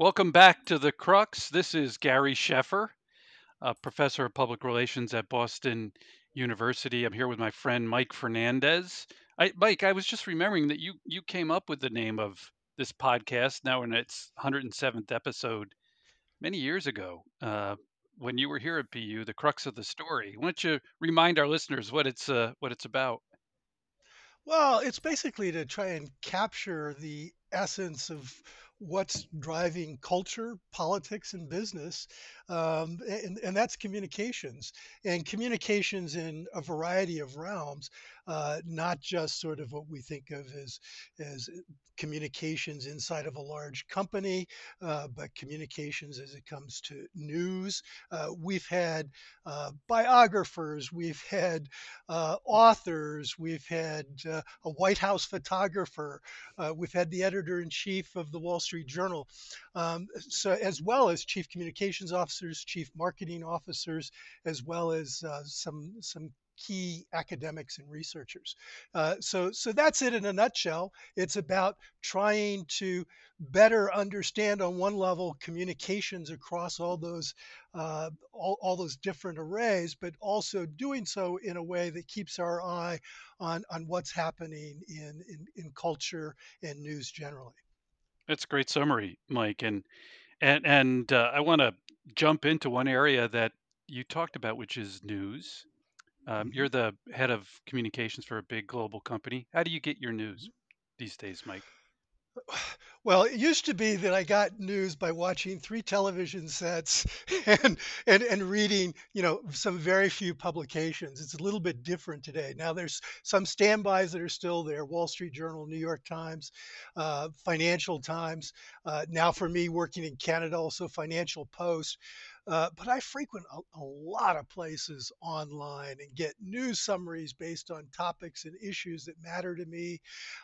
Welcome back to the Crux. This is Gary Sheffer, a professor of public relations at Boston University. I'm here with my friend Mike Fernandez. I, Mike, I was just remembering that you you came up with the name of this podcast now in its 107th episode many years ago uh, when you were here at BU. The crux of the story. Why don't you remind our listeners what it's uh, what it's about? Well, it's basically to try and capture the essence of what's driving culture, politics, and business, um, and, and that's communications. And communications in a variety of realms, uh, not just sort of what we think of as as communications inside of a large company, uh, but communications as it comes to news. Uh, we've had uh, biographers, we've had uh, authors, we've had uh, a White House photographer, we've had the editor in chief of the Wall Street Journal, um, so as well as chief communications officers, chief marketing officers, as well as some some key academics and researchers. Uh, so, so that's it in a nutshell. It's about trying to better understand on one level communications across all those uh, all, all those different arrays, but also doing so in a way that keeps our eye on on what's happening in in, in culture and news generally. That's a great summary, Mike. And and and uh, I want to jump into one area that you talked about, which is news. Um, you're the head of communications for a big global company. How do you get your news these days, Mike? Well, it used to be that I got news by watching three television sets and and and reading, you know, some very few publications. It's a little bit different today. Now there's some standbys that are still there: Wall Street Journal, New York Times, uh, Financial Times. Uh, now for me, working in Canada, also Financial Post. Uh, but I frequent a, a lot of places online and get news summaries based on topics and issues that matter to me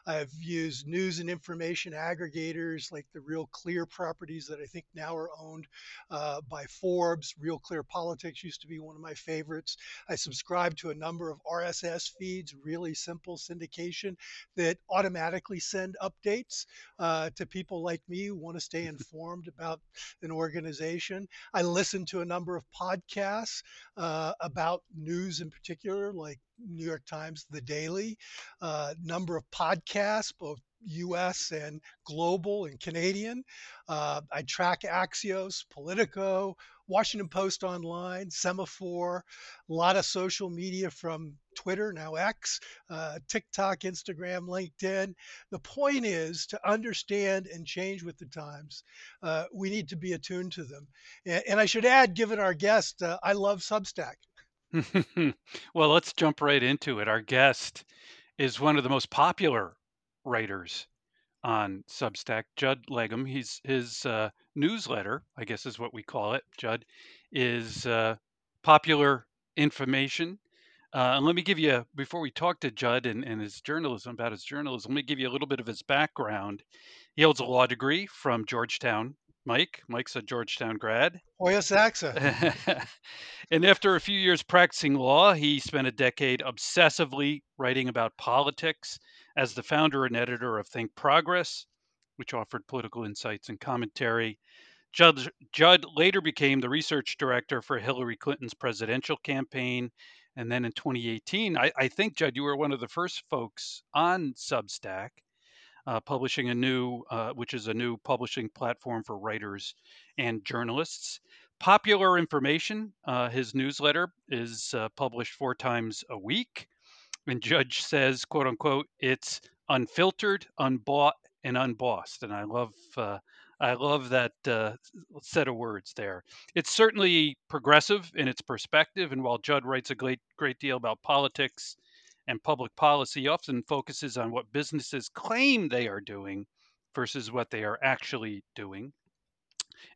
I've used news and information aggregators like the Real Clear properties that I think now are owned uh, by Forbes. Real Clear Politics used to be one of my favorites. I subscribe to a number of RSS feeds, really simple syndication that automatically send updates uh, to people like me who want to stay informed about an organization. I listen to a number of podcasts uh, about news in particular, like New York Times The Daily, uh, number of podcasts, both US and global and Canadian. Uh, I track Axios, Politico, Washington Post Online, Semafor, a lot of social media from Twitter, now X, uh, TikTok, Instagram, LinkedIn. The point is to understand and change with the times. Uh, we need to be attuned to them. And, and I should add, given our guest, uh, I love Substack. well, let's jump right into it. Our guest is one of the most popular writers on Substack, Judd Legum. He's his uh, newsletter, I guess is what we call it. Judd is uh, popular information. Uh, and let me give you, before we talk to Judd and, and his journalism, about his journalism, let me give you a little bit of his background. He holds a law degree from Georgetown. Mike, Mike's a Georgetown grad. Hoya Saxa. and after a few years practicing law, he spent a decade obsessively writing about politics as the founder and editor of Think Progress, which offered political insights and commentary. Judd, Judd later became the research director for Hillary Clinton's presidential campaign. And then in 2018, I, I think, Judd, you were one of the first folks on Substack uh, publishing a new, uh, which is a new publishing platform for writers and journalists. Popular Information, uh, his newsletter, is uh, published four times a week. And Judd says, quote unquote, it's unfiltered, unbought, and unbossed. And I love, uh, I love that uh, set of words there. It's certainly progressive in its perspective. And while Judd writes a great, great deal about politics and public policy often focuses on what businesses claim they are doing versus what they are actually doing.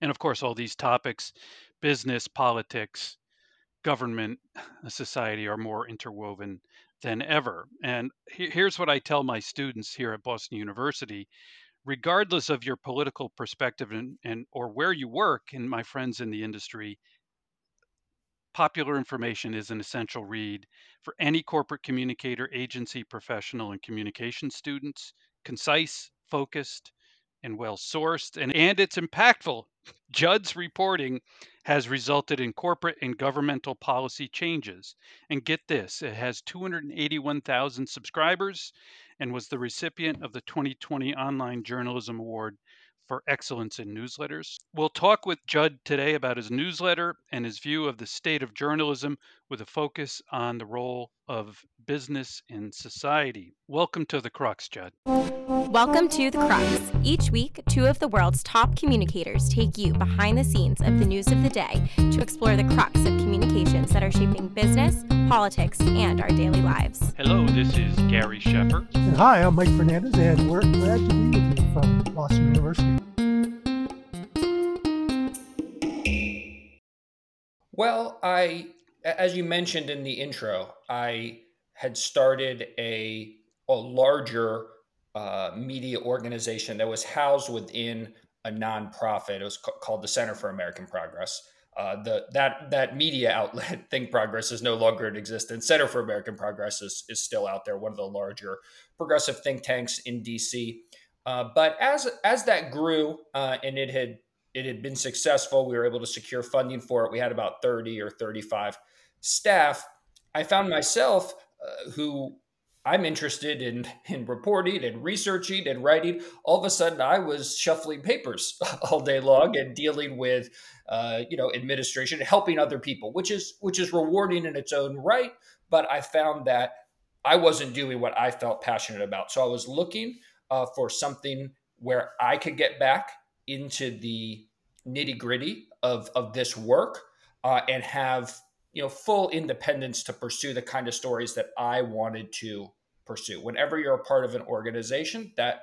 And of course, all these topics business, politics, government, society are more interwoven than ever. And here's what I tell my students here at Boston University regardless of your political perspective and, and or where you work and my friends in the industry Popular information is an essential read for any corporate communicator, agency professional, and communication students. Concise, focused, and well sourced, and, and it's impactful. Judd's reporting has resulted in corporate and governmental policy changes. And get this it has 281,000 subscribers and was the recipient of the 2020 Online Journalism Award for excellence in newsletters. We'll talk with Judd today about his newsletter and his view of the state of journalism with a focus on the role of business in society. Welcome to the Crux, Judd. Welcome to The Crux. Each week, two of the world's top communicators take you behind the scenes of the news of the day to explore the crux of communications that are shaping business, politics, and our daily lives. Hello, this is Gary Sheffer. And hi, I'm Mike Fernandez, and we're glad to be with you from Boston University. Well, I, as you mentioned in the intro, I had started a, a larger uh, media organization that was housed within a nonprofit. It was ca- called the Center for American Progress. Uh, the that that media outlet, Think Progress, is no longer in existence. Center for American Progress is, is still out there, one of the larger progressive think tanks in DC. Uh, but as as that grew uh, and it had it had been successful. We were able to secure funding for it. We had about 30 or 35 staff. I found myself, uh, who I'm interested in, in reporting and researching and writing. All of a sudden, I was shuffling papers all day long and dealing with, uh, you know, administration, helping other people, which is which is rewarding in its own right. But I found that I wasn't doing what I felt passionate about. So I was looking uh, for something where I could get back into the nitty gritty of of this work uh, and have you know full independence to pursue the kind of stories that I wanted to pursue. Whenever you're a part of an organization, that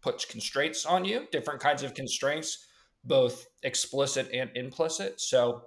puts constraints on you, different kinds of constraints, both explicit and implicit. So,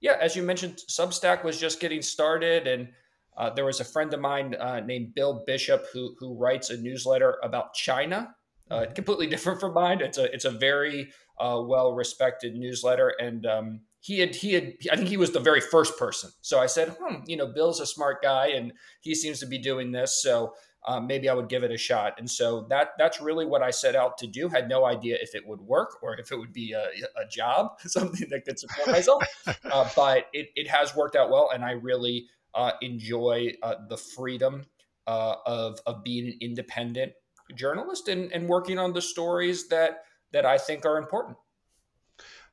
yeah, as you mentioned, Substack was just getting started, and uh, there was a friend of mine uh, named Bill Bishop who who writes a newsletter about China, uh, completely different from mine. It's a it's a very uh, well respected newsletter, and um, he had he had I think he was the very first person. So I said, hmm, you know, Bill's a smart guy, and he seems to be doing this, so. Uh, maybe I would give it a shot, and so that that's really what I set out to do. Had no idea if it would work or if it would be a, a job, something that could support myself. Uh, but it, it has worked out well, and I really uh, enjoy uh, the freedom uh, of of being an independent journalist and, and working on the stories that that I think are important.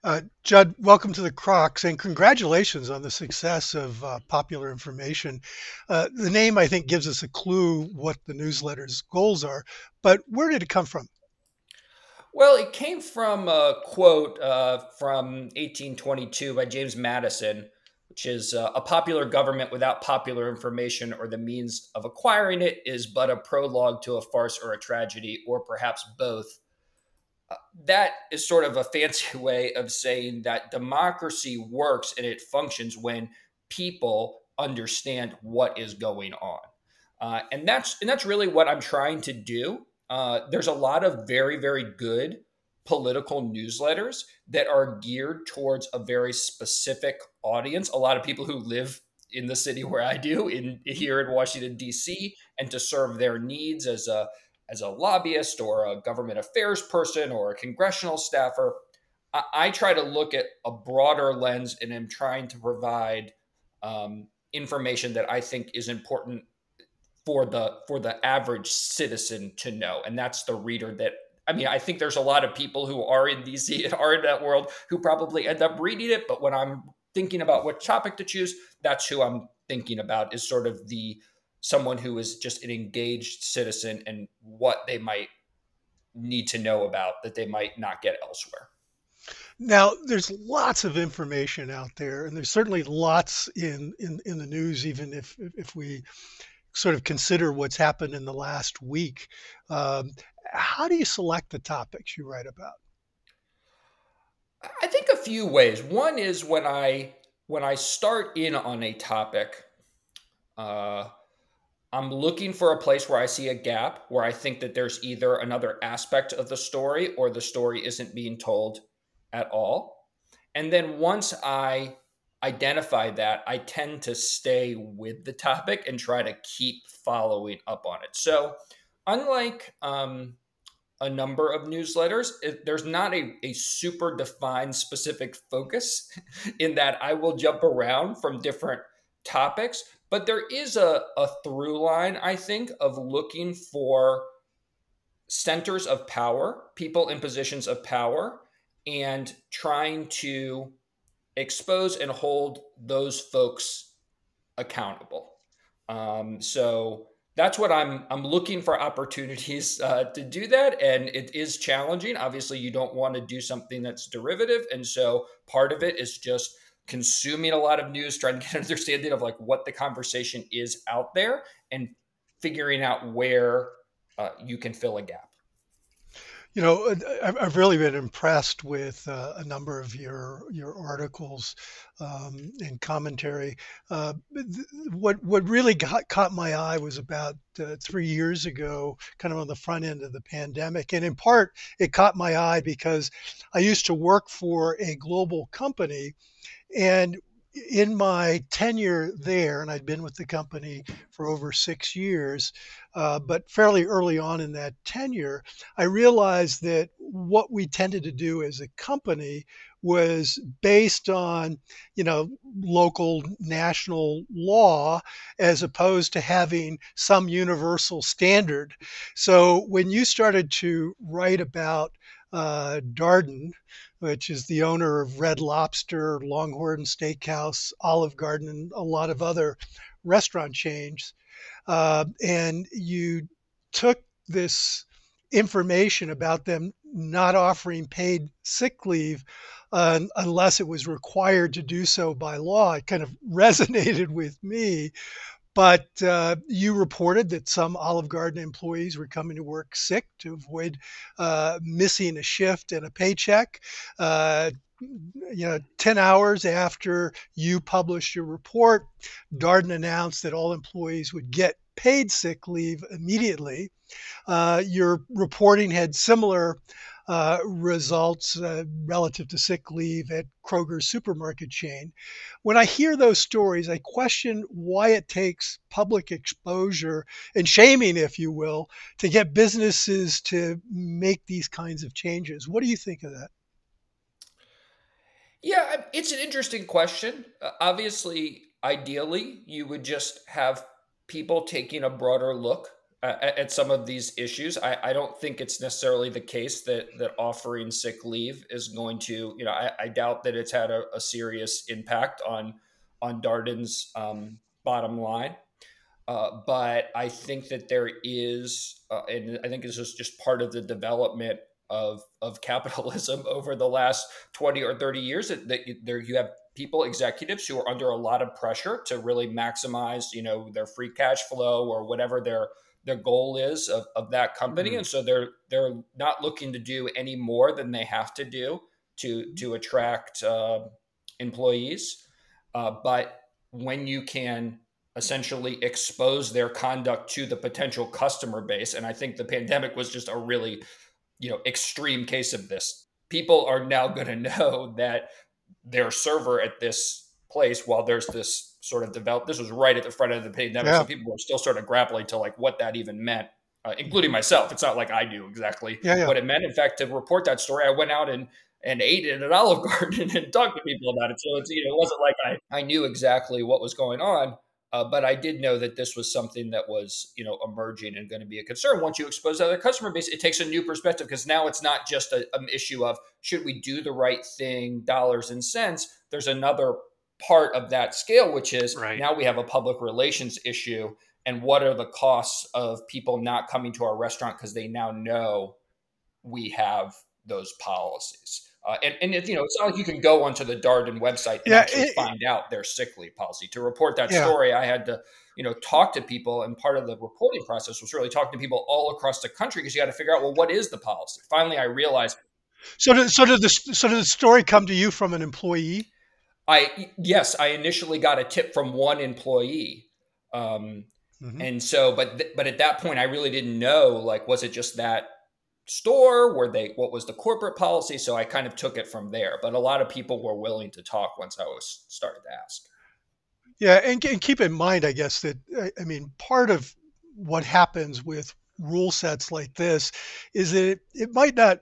Uh, Judd, welcome to the Crux and congratulations on the success of uh, Popular Information. Uh, the name, I think, gives us a clue what the newsletter's goals are, but where did it come from? Well, it came from a quote uh, from 1822 by James Madison, which is uh, a popular government without popular information or the means of acquiring it is but a prologue to a farce or a tragedy, or perhaps both that is sort of a fancy way of saying that democracy works and it functions when people understand what is going on. Uh, and that's and that's really what I'm trying to do. Uh, there's a lot of very very good political newsletters that are geared towards a very specific audience. A lot of people who live in the city where I do, in here in Washington D.C., and to serve their needs as a as a lobbyist or a government affairs person or a congressional staffer, I, I try to look at a broader lens and am trying to provide um, information that I think is important for the for the average citizen to know, and that's the reader that. I mean, I think there's a lot of people who are in DC and are in that world who probably end up reading it. But when I'm thinking about what topic to choose, that's who I'm thinking about is sort of the someone who is just an engaged citizen and what they might need to know about that they might not get elsewhere. Now, there's lots of information out there, and there's certainly lots in, in, in the news, even if, if we sort of consider what's happened in the last week. Um, how do you select the topics you write about? I think a few ways. One is when I when I start in on a topic, uh, I'm looking for a place where I see a gap, where I think that there's either another aspect of the story or the story isn't being told at all. And then once I identify that, I tend to stay with the topic and try to keep following up on it. So, unlike um, a number of newsletters. It, there's not a, a super defined specific focus in that I will jump around from different topics, but there is a, a through line, I think, of looking for centers of power, people in positions of power, and trying to expose and hold those folks accountable. Um, so that's what I'm I'm looking for opportunities uh, to do that, and it is challenging. Obviously, you don't want to do something that's derivative, and so part of it is just consuming a lot of news, trying to get an understanding of like what the conversation is out there, and figuring out where uh, you can fill a gap. You know, I've really been impressed with uh, a number of your your articles um, and commentary. Uh, what what really got, caught my eye was about uh, three years ago, kind of on the front end of the pandemic, and in part it caught my eye because I used to work for a global company, and in my tenure there, and I'd been with the company for over six years, uh, but fairly early on in that tenure, I realized that what we tended to do as a company was based on, you know, local national law as opposed to having some universal standard. So when you started to write about uh, Darden, which is the owner of Red Lobster, Longhorn Steakhouse, Olive Garden, and a lot of other restaurant chains. Uh, and you took this information about them not offering paid sick leave uh, unless it was required to do so by law. It kind of resonated with me but uh, you reported that some Olive Garden employees were coming to work sick to avoid uh, missing a shift and a paycheck. Uh, you know, 10 hours after you published your report, Darden announced that all employees would get paid sick leave immediately. Uh, your reporting had similar uh, results uh, relative to sick leave at Kroger's supermarket chain. When I hear those stories, I question why it takes public exposure and shaming, if you will, to get businesses to make these kinds of changes. What do you think of that? Yeah, it's an interesting question. Uh, obviously, ideally, you would just have people taking a broader look at some of these issues. I, I, don't think it's necessarily the case that that offering sick leave is going to, you know, I, I doubt that it's had a, a, serious impact on on Darden's um, bottom line. Uh, but I think that there is, uh, and I think this is just part of the development of of capitalism over the last twenty or thirty years. That, that there you have people executives who are under a lot of pressure to really maximize, you know, their free cash flow or whatever their their goal is of, of that company mm-hmm. and so they're they're not looking to do any more than they have to do to to attract uh, employees uh, but when you can essentially expose their conduct to the potential customer base and i think the pandemic was just a really you know extreme case of this people are now going to know that their server at this place while there's this sort of developed. This was right at the front of the pandemic, yeah. so people were still sort of grappling to like what that even meant, uh, including myself. It's not like I knew exactly yeah, yeah. what it meant. In fact, to report that story, I went out and and ate it at Olive Garden and talked to people about it. So it's you know it wasn't like I I knew exactly what was going on. Uh, but I did know that this was something that was, you know, emerging and going to be a concern. Once you expose other customer base, it takes a new perspective because now it's not just a, an issue of should we do the right thing, dollars and cents. There's another part of that scale, which is right. now we have a public relations issue. And what are the costs of people not coming to our restaurant because they now know we have those policies? Uh, and, and it, you know, it's not like you can go onto the Darden website and yeah, actually it, find out their sick leave policy. To report that yeah. story, I had to, you know, talk to people, and part of the reporting process was really talking to people all across the country because you got to figure out, well, what is the policy? Finally, I realized. So, did, so did the so did the story come to you from an employee? I yes, I initially got a tip from one employee, um, mm-hmm. and so but th- but at that point, I really didn't know like was it just that store? Were they what was the corporate policy? So I kind of took it from there. But a lot of people were willing to talk once I was started to ask. Yeah, and, and keep in mind, I guess that I mean part of what happens with rule sets like this is that it, it might not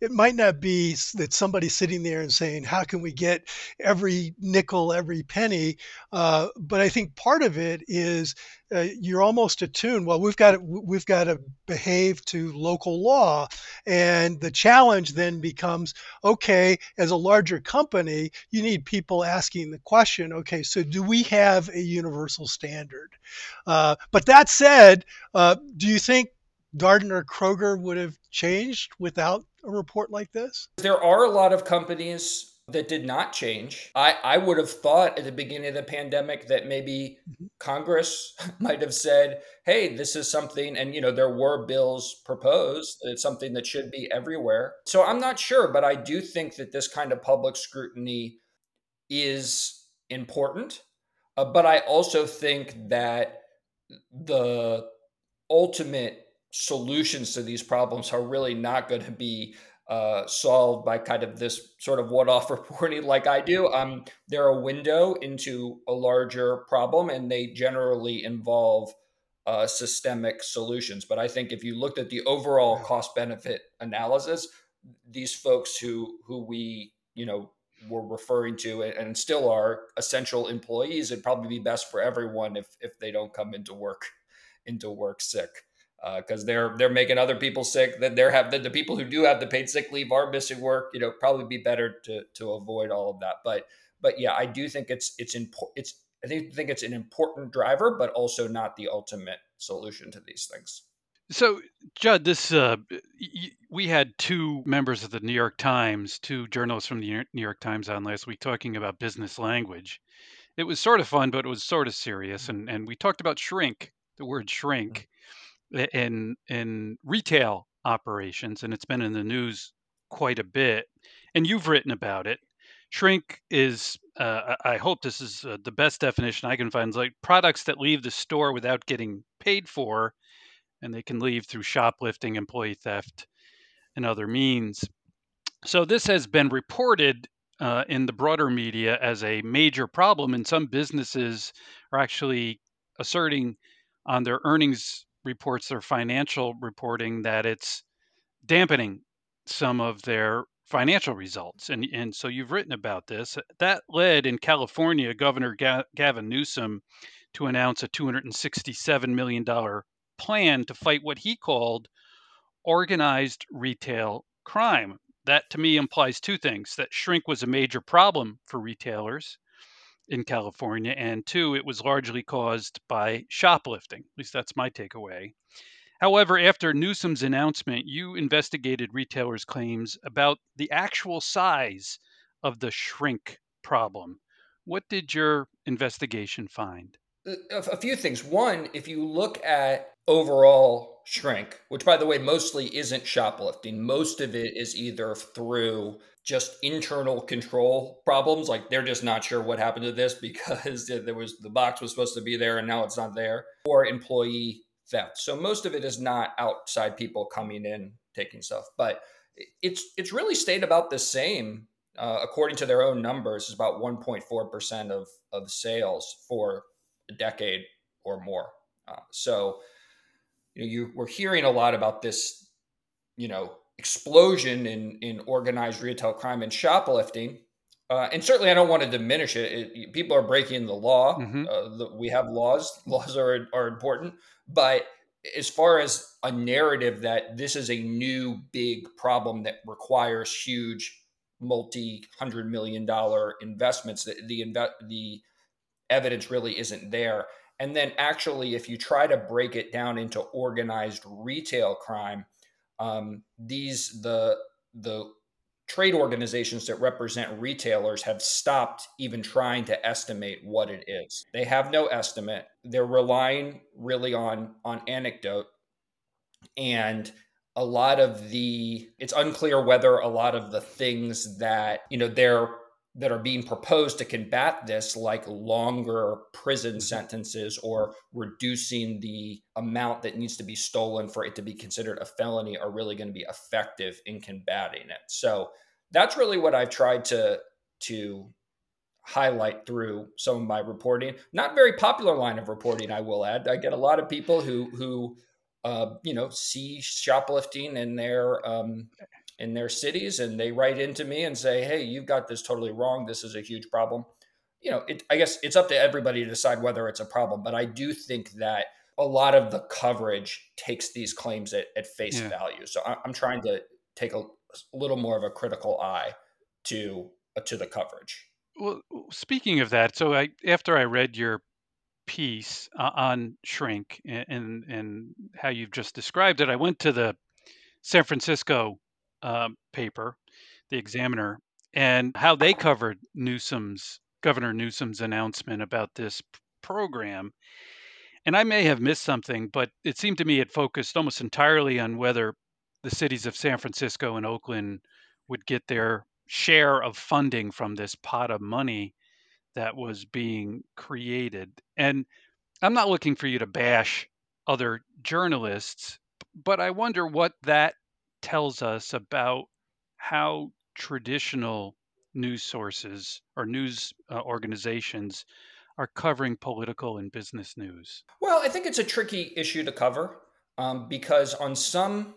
it might not be that somebody's sitting there and saying how can we get every nickel every penny? Uh, but i think part of it is uh, you're almost attuned. Well we've got to, we've got to behave to local law. And the challenge then becomes okay as a larger company you need people asking the question okay so do we have a universal standard? Uh, but that said uh, do you think Darden or Kroger would have changed without a report like this? There are a lot of companies that did not change. I, I would have thought at the beginning of the pandemic that maybe mm-hmm. Congress might have said, hey, this is something, and you know, there were bills proposed. It's something that should be everywhere. So I'm not sure, but I do think that this kind of public scrutiny is important. Uh, but I also think that the ultimate solutions to these problems are really not going to be uh, solved by kind of this sort of one-off reporting like I do. Um, they're a window into a larger problem, and they generally involve uh, systemic solutions. But I think if you looked at the overall cost-benefit analysis, these folks who who we you know were referring to and still are essential employees, it'd probably be best for everyone if if they don't come into work into work sick because uh, they're they're making other people sick. That they're have the, the people who do have the paid sick leave are missing work. You know, probably be better to to avoid all of that. But but yeah, I do think it's it's important. It's I think think it's an important driver, but also not the ultimate solution to these things. So, Judd, this uh, y- we had two members of the New York Times, two journalists from the New York Times on last week talking about business language. It was sort of fun, but it was sort of serious, and and we talked about shrink, the word shrink, in in retail operations, and it's been in the news quite a bit. And you've written about it. Shrink is, uh, I hope this is uh, the best definition I can find. It's like products that leave the store without getting paid for, and they can leave through shoplifting, employee theft, and other means. So this has been reported uh, in the broader media as a major problem, and some businesses are actually asserting on their earnings reports their financial reporting that it's dampening some of their financial results. And, and so you've written about this. That led in California Governor Ga- Gavin Newsom to announce a $267 million plan to fight what he called organized retail crime. That to me implies two things that shrink was a major problem for retailers in California, and two, it was largely caused by shoplifting. At least that's my takeaway. However, after Newsom's announcement, you investigated retailers' claims about the actual size of the shrink problem. What did your investigation find? A few things. One, if you look at overall shrink, which by the way, mostly isn't shoplifting, most of it is either through just internal control problems like they're just not sure what happened to this because there was the box was supposed to be there and now it's not there or employee theft. So most of it is not outside people coming in taking stuff. But it's it's really stayed about the same uh, according to their own numbers is about 1.4% of of sales for a decade or more. Uh, so you know you we're hearing a lot about this you know explosion in in organized retail crime and shoplifting. Uh, and certainly, I don't want to diminish it. it people are breaking the law. Mm-hmm. Uh, the, we have laws. Laws are are important. But as far as a narrative that this is a new big problem that requires huge multi hundred million dollar investments, the the, the evidence really isn't there. And then, actually, if you try to break it down into organized retail crime, um, these the the trade organizations that represent retailers have stopped even trying to estimate what it is. They have no estimate. They're relying really on on anecdote and a lot of the it's unclear whether a lot of the things that you know they're that are being proposed to combat this, like longer prison mm-hmm. sentences or reducing the amount that needs to be stolen for it to be considered a felony, are really going to be effective in combating it. So that's really what I've tried to to highlight through some of my reporting. Not very popular line of reporting, I will add. I get a lot of people who who uh, you know, see shoplifting and their um, in their cities, and they write into me and say, "Hey, you've got this totally wrong. This is a huge problem." You know, it, I guess it's up to everybody to decide whether it's a problem, but I do think that a lot of the coverage takes these claims at, at face yeah. value. So I, I'm trying to take a, a little more of a critical eye to uh, to the coverage. Well, speaking of that, so I after I read your piece uh, on shrink and, and, and how you've just described it, I went to the San Francisco uh, paper, the Examiner, and how they covered Newsom's Governor Newsom's announcement about this program. And I may have missed something, but it seemed to me it focused almost entirely on whether the cities of San Francisco and Oakland would get their share of funding from this pot of money that was being created. And I'm not looking for you to bash other journalists, but I wonder what that tells us about how traditional news sources or news uh, organizations are covering political and business news? Well, I think it's a tricky issue to cover um, because on some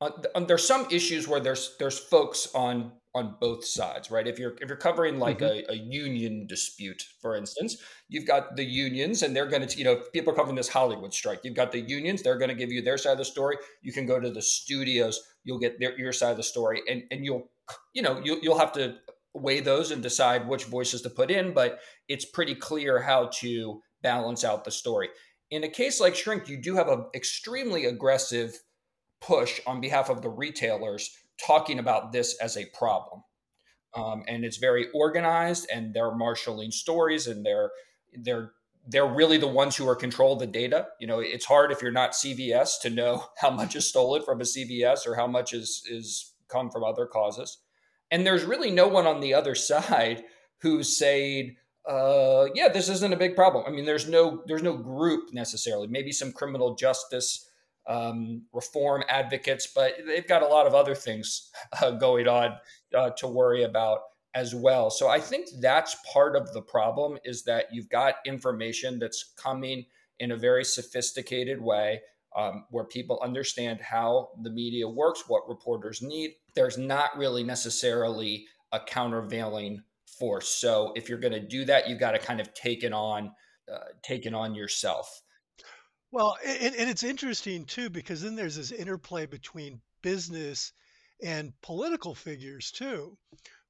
uh, there's some issues where there's there's folks on on both sides, right? If you're if you're covering like mm-hmm. a, a, union dispute, for instance, you've got the unions, and they're going to, you know, people are covering this Hollywood strike. You've got the unions; they're going to give you their side of the story. You can go to the studios; you'll get their your side of the story, and and you'll, you know, you'll you'll have to weigh those and decide which voices to put in. But it's pretty clear how to balance out the story. In a case like Shrink, you do have an extremely aggressive push on behalf of the retailers talking about this as a problem. Um, and it's very organized and they're marshaling stories and they're they're they're really the ones who are control the data. You know, it's hard if you're not CVS to know how much is stolen from a CVS or how much is is come from other causes. And there's really no one on the other side who's saying, uh, yeah, this isn't a big problem. I mean, there's no there's no group necessarily. Maybe some criminal justice um, reform advocates, but they've got a lot of other things uh, going on uh, to worry about as well. So I think that's part of the problem is that you've got information that's coming in a very sophisticated way um, where people understand how the media works, what reporters need. There's not really necessarily a countervailing force. So if you're going to do that, you've got to kind of take it on, uh, take it on yourself. Well, and, and it's interesting too because then there's this interplay between business and political figures too,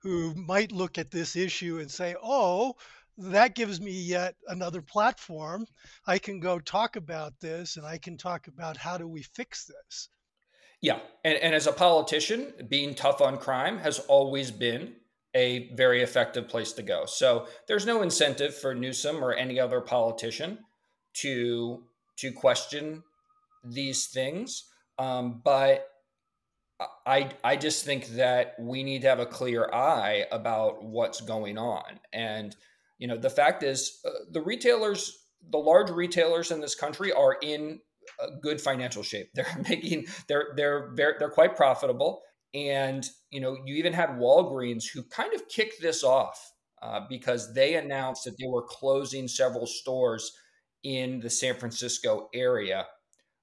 who might look at this issue and say, "Oh, that gives me yet another platform. I can go talk about this, and I can talk about how do we fix this." Yeah, and, and as a politician, being tough on crime has always been a very effective place to go. So there's no incentive for Newsom or any other politician to to question these things. Um, but I I just think that we need to have a clear eye about what's going on. And you know, the fact is, uh, the retailers, the large retailers in this country, are in good financial shape. They're making they're they're they're, they're quite profitable. And you know, you even had Walgreens who kind of kicked this off uh, because they announced that they were closing several stores in the San Francisco area.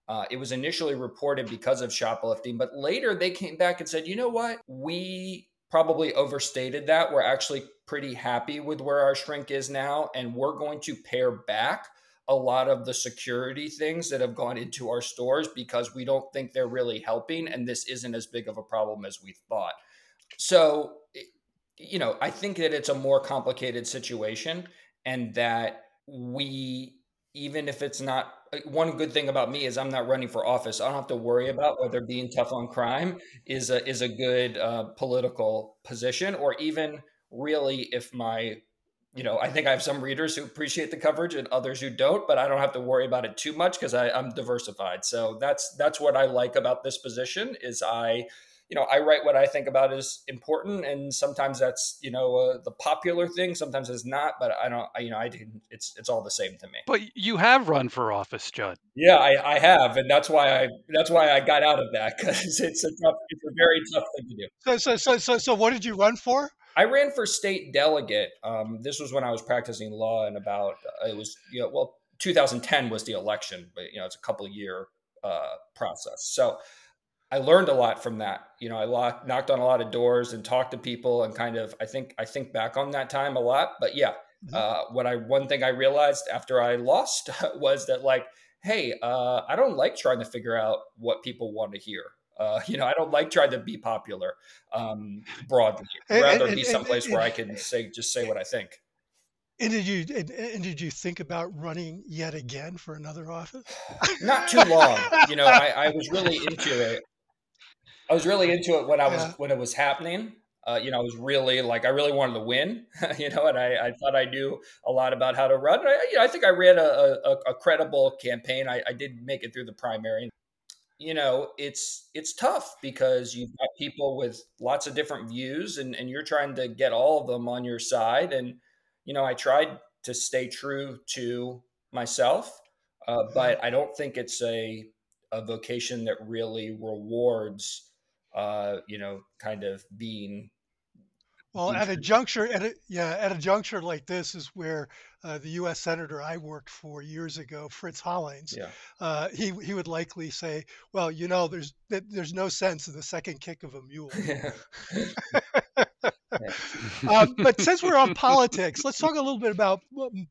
Uh, it was initially reported because of shoplifting, but later they came back and said, you know what? We probably overstated that. We're actually pretty happy with where our shrink is now, and we're going to pare back a lot of the security things that have gone into our stores because we don't think they're really helping, and this isn't as big of a problem as we thought. So, you know, I think that it's a more complicated situation, and that we even if it's not uh, one good thing about me is I'm not running for office. I don't have to worry about whether being tough on crime is a is a good uh, political position, or even really if my you know I think I have some readers who appreciate the coverage and others who don't, but I don't have to worry about it too much because I'm diversified. So that's that's what I like about this position is I you know, I write what I think about is important, and sometimes that's you know uh, the popular thing, sometimes it's not. But I don't, I, you know, I it's it's all the same to me. But you have run for office, Judd. Yeah, I, I have, and that's why I that's why I got out of that because it's a tough, it's a very tough thing to do. So so so so so what did you run for? I ran for state delegate. Um, this was when I was practicing law, and about uh, it was you know well 2010 was the election, but you know it's a couple year uh, process. So I learned a lot from that. You know, I locked, knocked on a lot of doors and talked to people and kind of I think I think back on that time a lot. But yeah, mm-hmm. uh, what I one thing I realized after I lost was that like, hey, uh, I don't like trying to figure out what people want to hear. Uh, you know, I don't like trying to be popular um, broadly. I'd rather and, and, be someplace and, where I can say just say what I think. And did you and, and, did you think about running yet again for another office? Not too long. You know, I, I, was really into it. I was really into it when I was yeah. when it was happening. Uh, you know, I was really like I really wanted to win. you know, and I, I, thought I knew a lot about how to run. I, you know, I think I ran a, a, a credible campaign. I, I did make it through the primary you know it's it's tough because you've got people with lots of different views and, and you're trying to get all of them on your side and you know i tried to stay true to myself uh, but i don't think it's a a vocation that really rewards uh, you know kind of being well, at a juncture, at a, yeah, at a juncture like this is where uh, the U.S. senator I worked for years ago, Fritz Hollings, yeah. uh, he he would likely say, "Well, you know, there's there's no sense in the second kick of a mule." um, but since we're on politics, let's talk a little bit about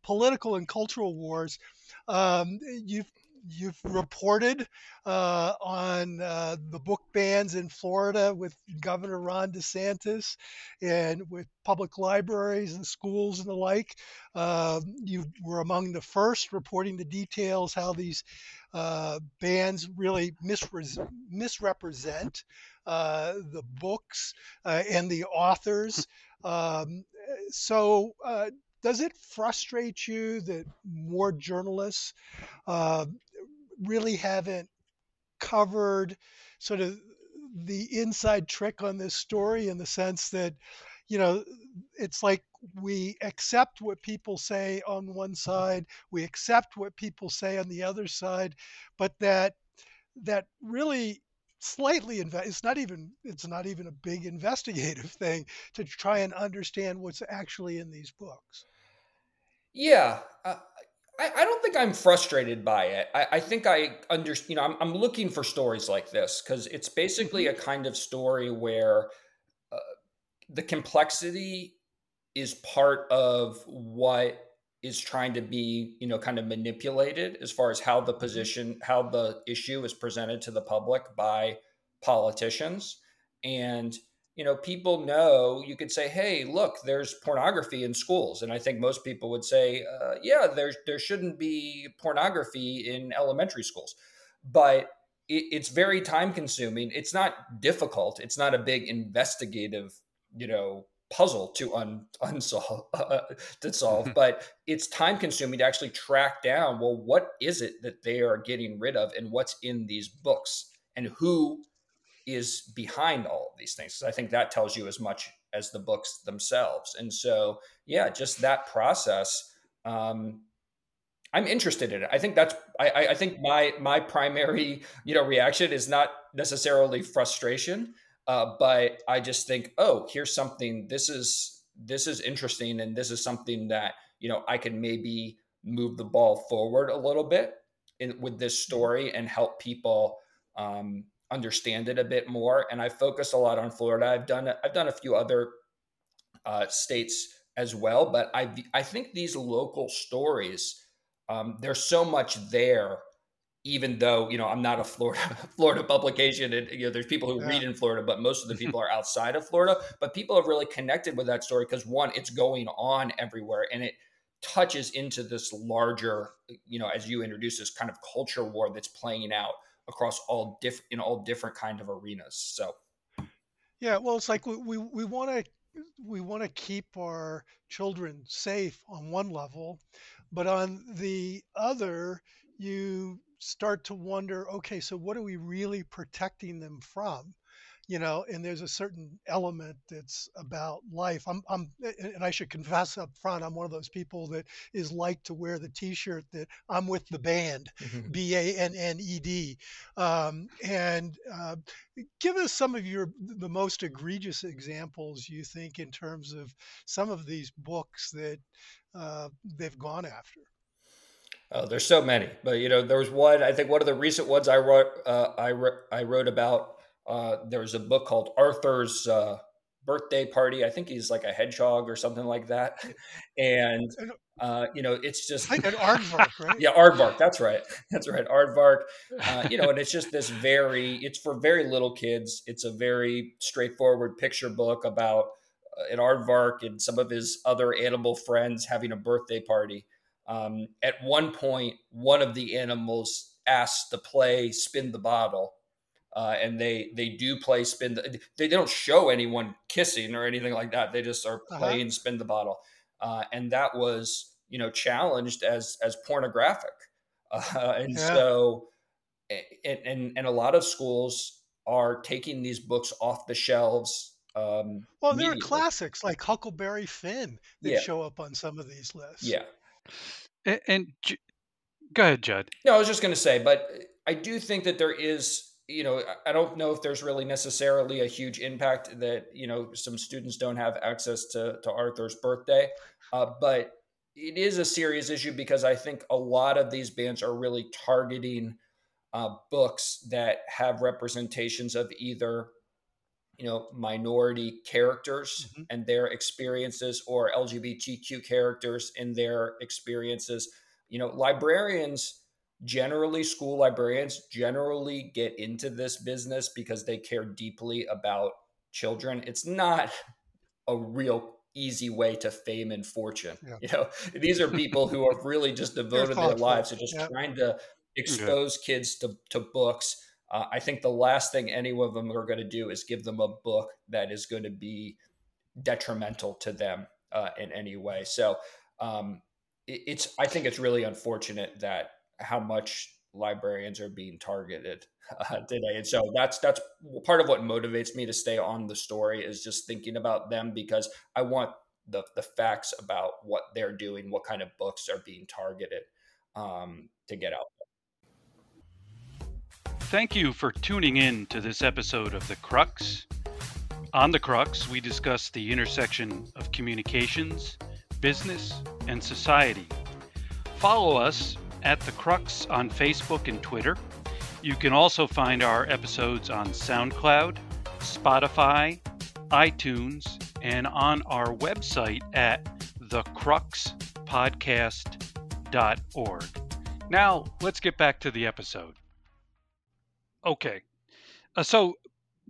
political and cultural wars. Um, you've you've reported uh, on uh, the book bans in Florida with Governor Ron DeSantis and with public libraries and schools and the like. Uh, you were among the first reporting the details how these uh, bans really misre- misrepresent uh, the books uh, and the authors. Um, so, does it frustrate you that more journalists uh, really haven't covered sort of the inside trick on this story in the sense that you know it's like we accept what people say on one side we accept what people say on the other side but that that really slightly it's not even it's not even a big investigative thing to try and understand what's actually in these books. Yeah uh, I, I don't think I'm frustrated by it. I, I think I understand. You know, I'm, I'm looking for stories like this because it's basically mm-hmm. a kind of story where uh, the complexity is part of what is trying to be, you know, kind of manipulated as far as how the mm-hmm. position, how the issue is presented to the public by politicians, and you know, people know you could say, "Hey, look, there's pornography in schools," and I think most people would say, uh, "Yeah, there there shouldn't be pornography in elementary schools," but it, it's very time consuming. It's not difficult. It's not a big investigative, you know, puzzle to un, unsolve uh, to solve, but it's time consuming to actually track down. Well, what is it that they are getting rid of, and what's in these books, and who is behind all these things. I think that tells you as much as the books themselves. And so, yeah, just that process. Um, I'm interested in it. I think that's. I, I think my my primary you know reaction is not necessarily frustration, uh, but I just think, oh, here's something. This is this is interesting, and this is something that you know I can maybe move the ball forward a little bit in, with this story and help people um, understand it a bit more. And I focus a lot on Florida. I've done I've done a few other uh, states as well, but I I think these local stories um, there's so much there. Even though you know I'm not a Florida Florida publication, and you know there's people who yeah. read in Florida, but most of the people are outside of Florida. But people have really connected with that story because one, it's going on everywhere, and it touches into this larger, you know, as you introduce this kind of culture war that's playing out across all different in all different kind of arenas. So yeah, well, it's like we we, we want to we want to keep our children safe on one level, but on the other, you start to wonder, okay, so what are we really protecting them from? You know, and there's a certain element that's about life. I'm, I'm, and I should confess up front, I'm one of those people that is like to wear the T-shirt that I'm with the band. B A N N E D, um, and uh, give us some of your the most egregious examples you think in terms of some of these books that uh, they've gone after. Oh, there's so many, but you know, there was one. I think one of the recent ones I wrote. Uh, I wrote. I wrote about. Uh, there was a book called Arthur's uh, birthday party. I think he's like a hedgehog or something like that. And uh, you know, it's just like an aardvark, right? yeah, aardvark. That's right. That's right. Aardvark. Uh, you know, and it's just this very. It's for very little kids. It's a very straightforward picture book about uh, an aardvark and some of his other animal friends having a birthday party. Um, at one point, one of the animals asks to play spin the bottle uh, and they they do play spin. The, they don't show anyone kissing or anything like that. They just are uh-huh. playing uh-huh. spin the bottle, uh, and that was you know challenged as as pornographic, uh, and yeah. so and, and and a lot of schools are taking these books off the shelves. Um, well, there are classics like Huckleberry Finn that yeah. show up on some of these lists. Yeah, and, and go ahead, Judd. No, I was just going to say, but I do think that there is you know, I don't know if there's really necessarily a huge impact that you know some students don't have access to to Arthur's birthday, uh, but it is a serious issue because I think a lot of these bands are really targeting uh, books that have representations of either you know minority characters mm-hmm. and their experiences or LGBTQ characters and their experiences. You know, librarians generally school librarians generally get into this business because they care deeply about children it's not a real easy way to fame and fortune yeah. you know these are people who are really just devoted their lives to just yeah. trying to expose yeah. kids to, to books uh, i think the last thing any of them are going to do is give them a book that is going to be detrimental to them uh, in any way so um, it, it's i think it's really unfortunate that how much librarians are being targeted uh, today. And so that's that's part of what motivates me to stay on the story is just thinking about them because i want the the facts about what they're doing what kind of books are being targeted um, to get out thank you for tuning in to this episode of the crux. On the crux we discuss the intersection of communications business and society. Follow us at The Crux on Facebook and Twitter. You can also find our episodes on SoundCloud, Spotify, iTunes, and on our website at thecruxpodcast.org. Now, let's get back to the episode. Okay. Uh, so,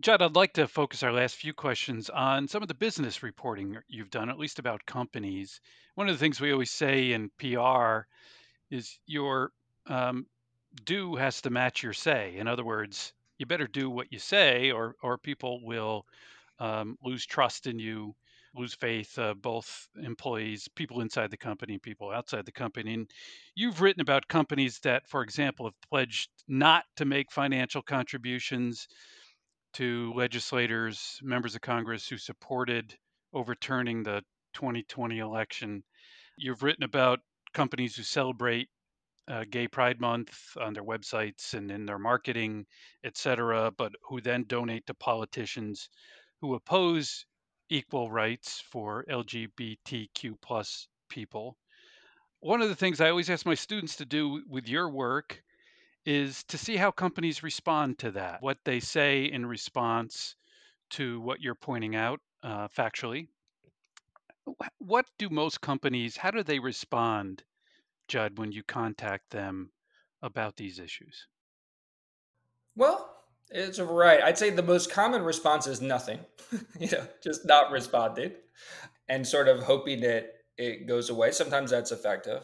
Judd, I'd like to focus our last few questions on some of the business reporting you've done, at least about companies. One of the things we always say in PR is your um, do has to match your say. In other words, you better do what you say, or or people will um, lose trust in you, lose faith. Uh, both employees, people inside the company, people outside the company. And you've written about companies that, for example, have pledged not to make financial contributions to legislators, members of Congress who supported overturning the 2020 election. You've written about companies who celebrate uh, Gay Pride Month on their websites and in their marketing, etc., but who then donate to politicians who oppose equal rights for LGBTQ plus people. One of the things I always ask my students to do with your work is to see how companies respond to that, what they say in response to what you're pointing out uh, factually what do most companies, how do they respond, Judd, when you contact them about these issues? Well, it's a variety. I'd say the most common response is nothing, you know, just not responding and sort of hoping that it goes away. Sometimes that's effective.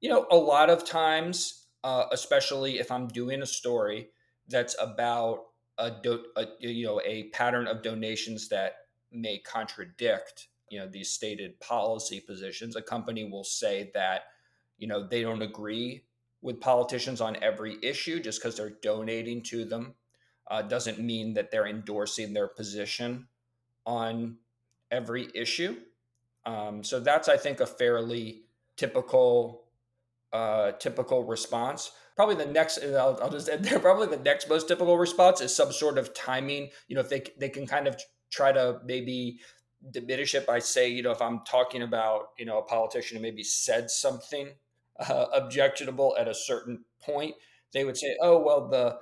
You know, a lot of times, uh, especially if I'm doing a story that's about a, do- a you know a pattern of donations that may contradict you know these stated policy positions a company will say that you know they don't agree with politicians on every issue just because they're donating to them uh, doesn't mean that they're endorsing their position on every issue. Um, so that's i think a fairly typical uh, typical response. Probably the next I'll, I'll, just end there probably the next most typical response is some sort of timing you know if they, they can kind of try to maybe diminish it by say, you know, if I'm talking about, you know, a politician who maybe said something uh, objectionable at a certain point, they would say, "Oh, well, the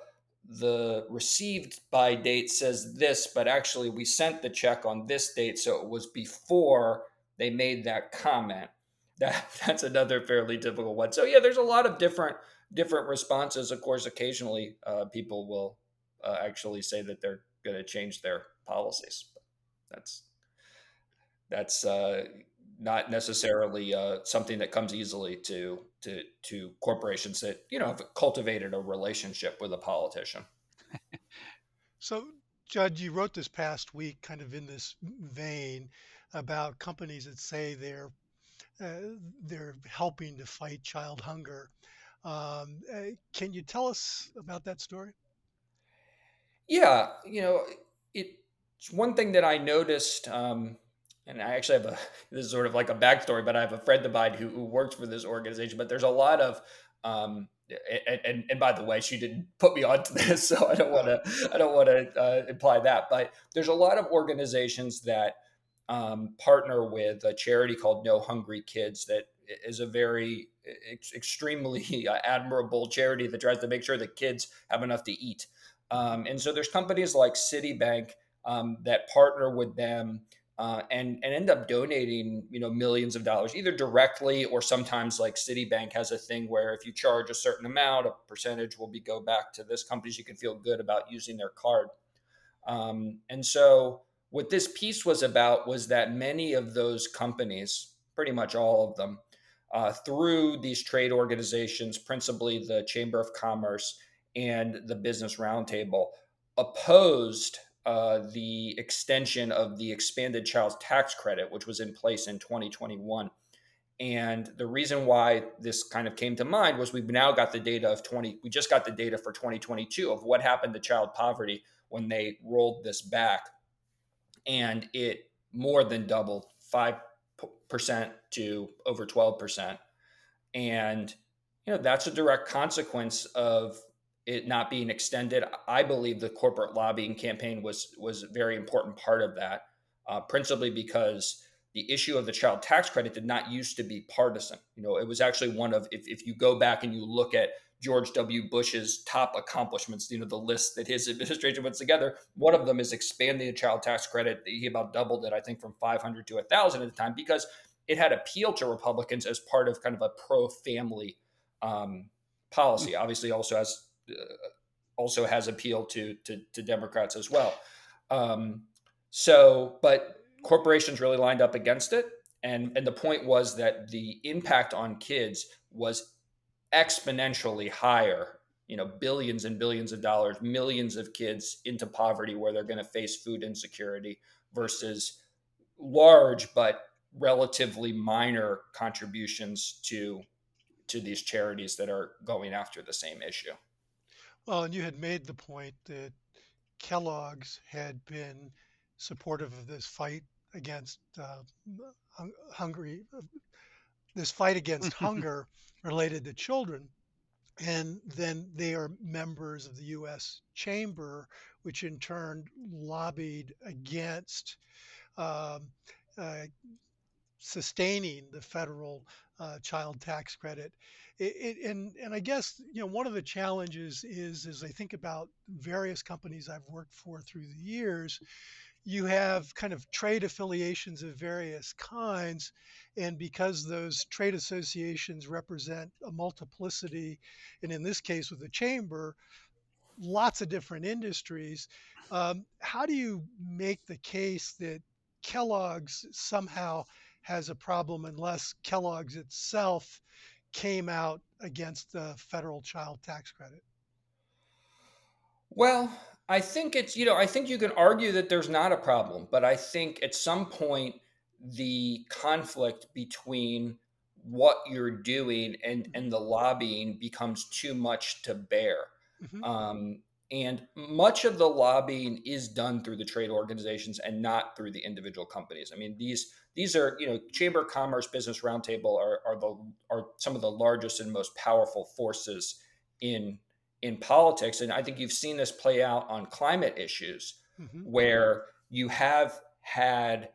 the received by date says this, but actually we sent the check on this date, so it was before they made that comment." That that's another fairly difficult one. So yeah, there's a lot of different different responses. Of course, occasionally uh, people will uh, actually say that they're going to change their policies. That's that's uh, not necessarily uh, something that comes easily to to to corporations that you know have cultivated a relationship with a politician. so, Judd, you wrote this past week, kind of in this vein, about companies that say they're uh, they're helping to fight child hunger. Um, uh, can you tell us about that story? Yeah, you know, it's one thing that I noticed, um, and I actually have a this is sort of like a backstory, but I have a friend of mine who, who works for this organization. But there's a lot of um, and, and, and by the way, she didn't put me onto this, so I don't want to I don't want to uh, imply that. But there's a lot of organizations that um, partner with a charity called No Hungry Kids that is a very ex- extremely uh, admirable charity that tries to make sure that kids have enough to eat. Um, and so there's companies like Citibank um, that partner with them uh, and and end up donating you know millions of dollars either directly or sometimes like Citibank has a thing where if you charge a certain amount, a percentage will be go back to this company. So you can feel good about using their card. Um, and so what this piece was about was that many of those companies, pretty much all of them, uh, through these trade organizations, principally the Chamber of Commerce and the Business Roundtable opposed uh, the extension of the expanded child tax credit, which was in place in 2021. And the reason why this kind of came to mind was we've now got the data of 20, we just got the data for 2022 of what happened to child poverty when they rolled this back. And it more than doubled 5% to over 12%. And, you know, that's a direct consequence of it not being extended. I believe the corporate lobbying campaign was was a very important part of that, uh, principally because the issue of the child tax credit did not used to be partisan. You know, it was actually one of if, if you go back and you look at George W. Bush's top accomplishments, you know, the list that his administration puts together, one of them is expanding the child tax credit. He about doubled it, I think, from 500 to 1,000 at the time because it had appealed to Republicans as part of kind of a pro-family um, policy. Obviously, also has also has appeal to, to, to Democrats as well. Um, so, but corporations really lined up against it, and and the point was that the impact on kids was exponentially higher. You know, billions and billions of dollars, millions of kids into poverty where they're going to face food insecurity versus large but relatively minor contributions to to these charities that are going after the same issue. Well, and you had made the point that Kellogg's had been supportive of this fight against uh, hung- hungry, this fight against hunger related to children. And then they are members of the U.S. Chamber, which in turn lobbied against um, uh, sustaining the federal uh, child tax credit. It, it, and and I guess you know one of the challenges is as I think about various companies I've worked for through the years, you have kind of trade affiliations of various kinds, and because those trade associations represent a multiplicity, and in this case with the chamber, lots of different industries. Um, how do you make the case that Kellogg's somehow has a problem unless Kellogg's itself came out against the federal child tax credit? Well, I think it's, you know, I think you can argue that there's not a problem, but I think at some point the conflict between what you're doing and and the lobbying becomes too much to bear. Mm-hmm. Um, and much of the lobbying is done through the trade organizations and not through the individual companies. I mean, these these are you know Chamber of Commerce, Business Roundtable are are the are some of the largest and most powerful forces in in politics, and I think you've seen this play out on climate issues, mm-hmm. where you have had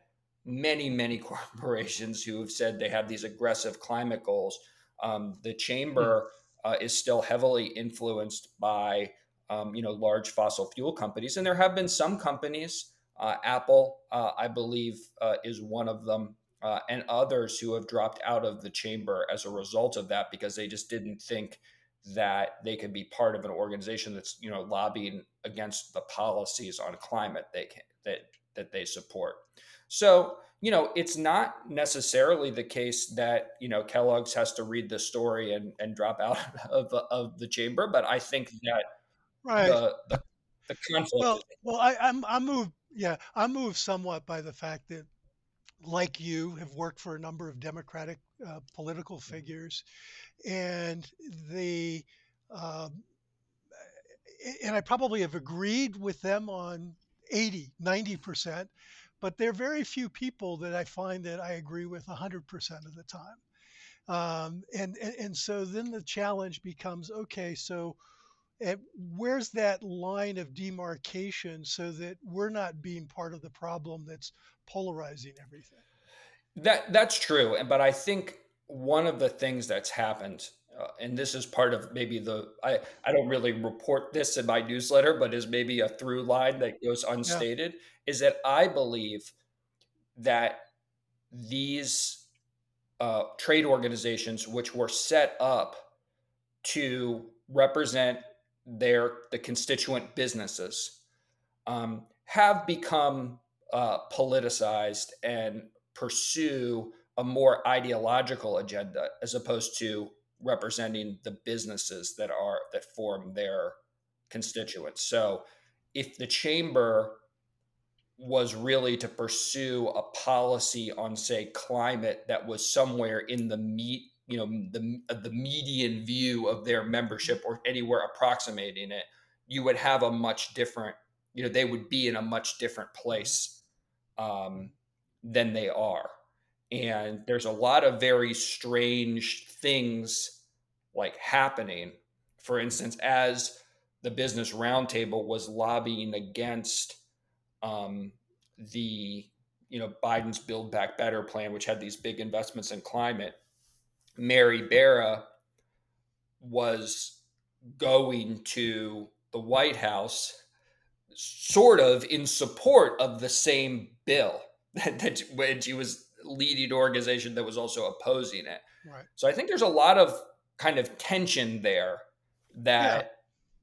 many many corporations who have said they have these aggressive climate goals, Um, the chamber uh, is still heavily influenced by um, you know large fossil fuel companies, and there have been some companies. Uh, Apple, uh, I believe, uh, is one of them, uh, and others who have dropped out of the chamber as a result of that because they just didn't think that they could be part of an organization that's you know lobbying against the policies on climate they can, that that they support. So you know it's not necessarily the case that you know Kellogg's has to read the story and and drop out of of the chamber, but I think that right. the, the, the conflict. Well, well, I, I'm I'm moved. Yeah, I'm moved somewhat by the fact that, like you, have worked for a number of Democratic uh, political figures, and the um, and I probably have agreed with them on 80, 90 percent, but there are very few people that I find that I agree with 100 percent of the time. Um, and, and and so then the challenge becomes okay, so and where's that line of demarcation so that we're not being part of the problem that's polarizing everything? That that's true, but I think one of the things that's happened, uh, and this is part of maybe the I I don't really report this in my newsletter, but is maybe a through line that goes unstated, yeah. is that I believe that these uh, trade organizations, which were set up to represent their the constituent businesses, um, have become uh, politicized and pursue a more ideological agenda as opposed to representing the businesses that are that form their constituents. So if the chamber was really to pursue a policy on say climate that was somewhere in the meat you know the the median view of their membership or anywhere approximating it you would have a much different you know they would be in a much different place um, than they are. And there's a lot of very strange things like happening. For instance as the business roundtable was lobbying against um, the you know biden's build back better plan which had these big investments in climate mary barra was going to the white house sort of in support of the same bill that when she was leading organization that was also opposing it. Right. So I think there's a lot of kind of tension there that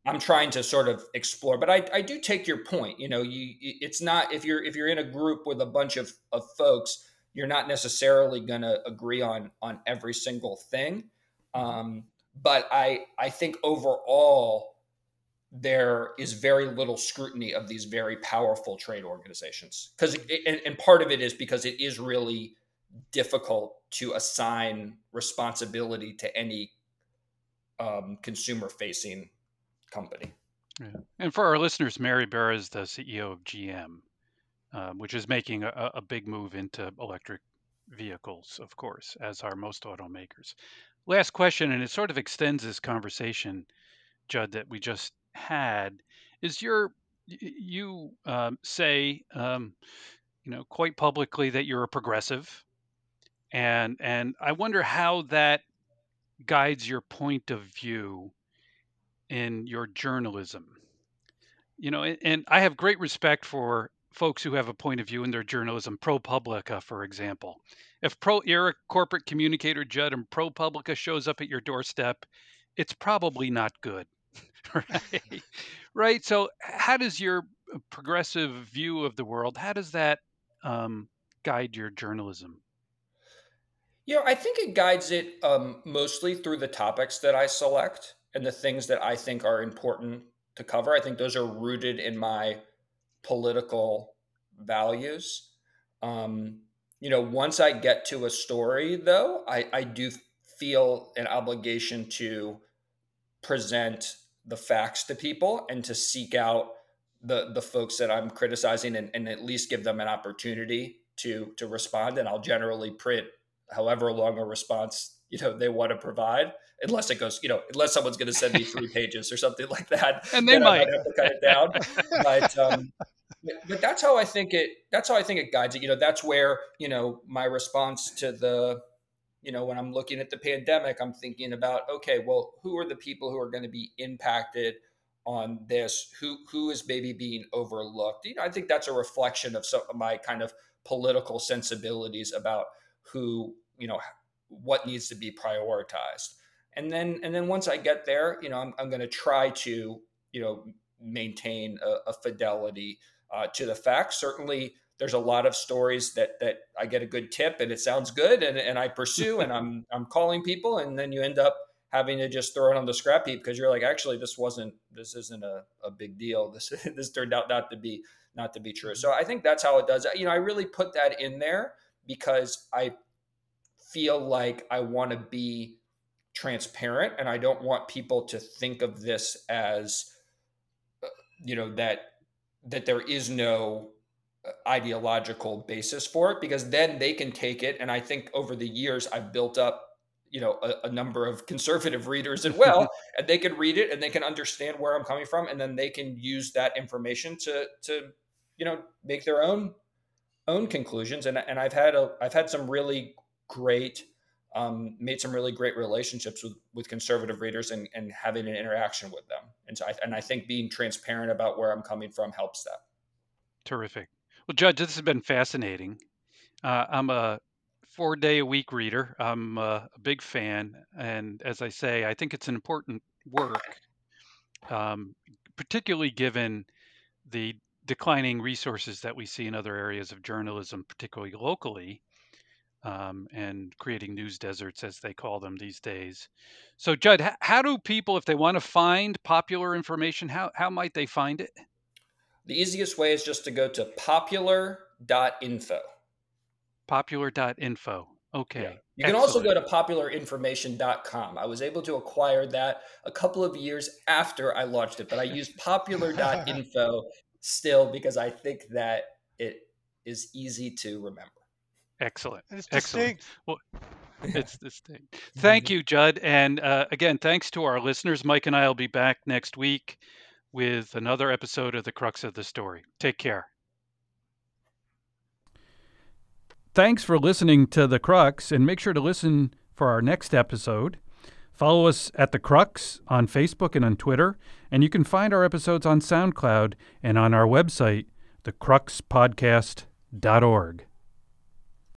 yeah. I'm trying to sort of explore. But I, I do take your point. You know, you it's not if you're if you're in a group with a bunch of, of folks, you're not necessarily going to agree on on every single thing. Mm-hmm. Um, but I I think overall there is very little scrutiny of these very powerful trade organizations because and, and, part of it is because it is really difficult to assign responsibility to any um, consumer facing company yeah. and for our listeners mary barra is the ceo of gm um, which is making a, a big move into electric vehicles of course as are most automakers. Last question and it sort of extends this conversation judd that we just had is your you um, say um, you know quite publicly that you're a progressive and and i wonder how that guides your point of view in your journalism. You know and, and i have great respect for folks who have a point of view in their journalism ProPublica for example. If pro you're a corporate communicator judd and ProPublica shows up at your doorstep it's probably not good right? Right? So how does your progressive view of the world how does that um, guide your journalism? You know i think it guides it um, mostly through the topics that i select and the things that i think are important to cover. I think those are rooted in my political values um, you know once i get to a story though i, I do feel an obligation to present the facts to people and to seek out the the folks that I'm criticizing and, and at least give them an opportunity to to respond. And I'll generally print however long a response you know they want to provide, unless it goes you know unless someone's going to send me three pages or something like that. And they might. might have to cut it down, but. Um, but that's how I think it. That's how I think it guides it. You know, that's where you know my response to the you know, when I'm looking at the pandemic, I'm thinking about, okay, well, who are the people who are going to be impacted on this? Who who is maybe being overlooked? You know, I think that's a reflection of some of my kind of political sensibilities about who, you know, what needs to be prioritized. And then and then once I get there, you know, I'm, I'm going to try to, you know, maintain a, a fidelity uh, to the facts. Certainly, there's a lot of stories that that I get a good tip and it sounds good and, and I pursue and I'm I'm calling people and then you end up having to just throw it on the scrap heap because you're like actually this wasn't this isn't a, a big deal this this turned out not to be not to be true so I think that's how it does you know I really put that in there because I feel like I want to be transparent and I don't want people to think of this as uh, you know that that there is no ideological basis for it because then they can take it and i think over the years i've built up you know a, a number of conservative readers as well and they can read it and they can understand where i'm coming from and then they can use that information to to you know make their own own conclusions and, and i've had a i've had some really great um, made some really great relationships with, with conservative readers and, and having an interaction with them. And so I, and I think being transparent about where I'm coming from helps that. Terrific. Well, Judd, this has been fascinating. Uh, I'm a four day a week reader. I'm a, big fan. And as I say, I think it's an important work, um, particularly given the declining resources that we see in other areas of journalism, particularly locally, um, and creating news deserts, as they call them these days. So, Judd, how do people, if they want to find popular information, how, how might they find it? The easiest way is just to go to popular.info. Popular.info. Okay. Yeah. You can also go to popularinformation.com. I was able to acquire that a couple of years after I launched it, but I used popular.info still because I think that it is easy to remember. Excellent. And it's Excellent. distinct. Well, it's distinct. Thank you, Judd. And uh, again, thanks to our listeners. Mike and I will be back next week with another episode of The Crux of the Story. Take care. Thanks for listening to The Crux, and make sure to listen for our next episode. Follow us at The Crux on Facebook and on Twitter, and you can find our episodes on SoundCloud and on our website, thecruxpodcast.org.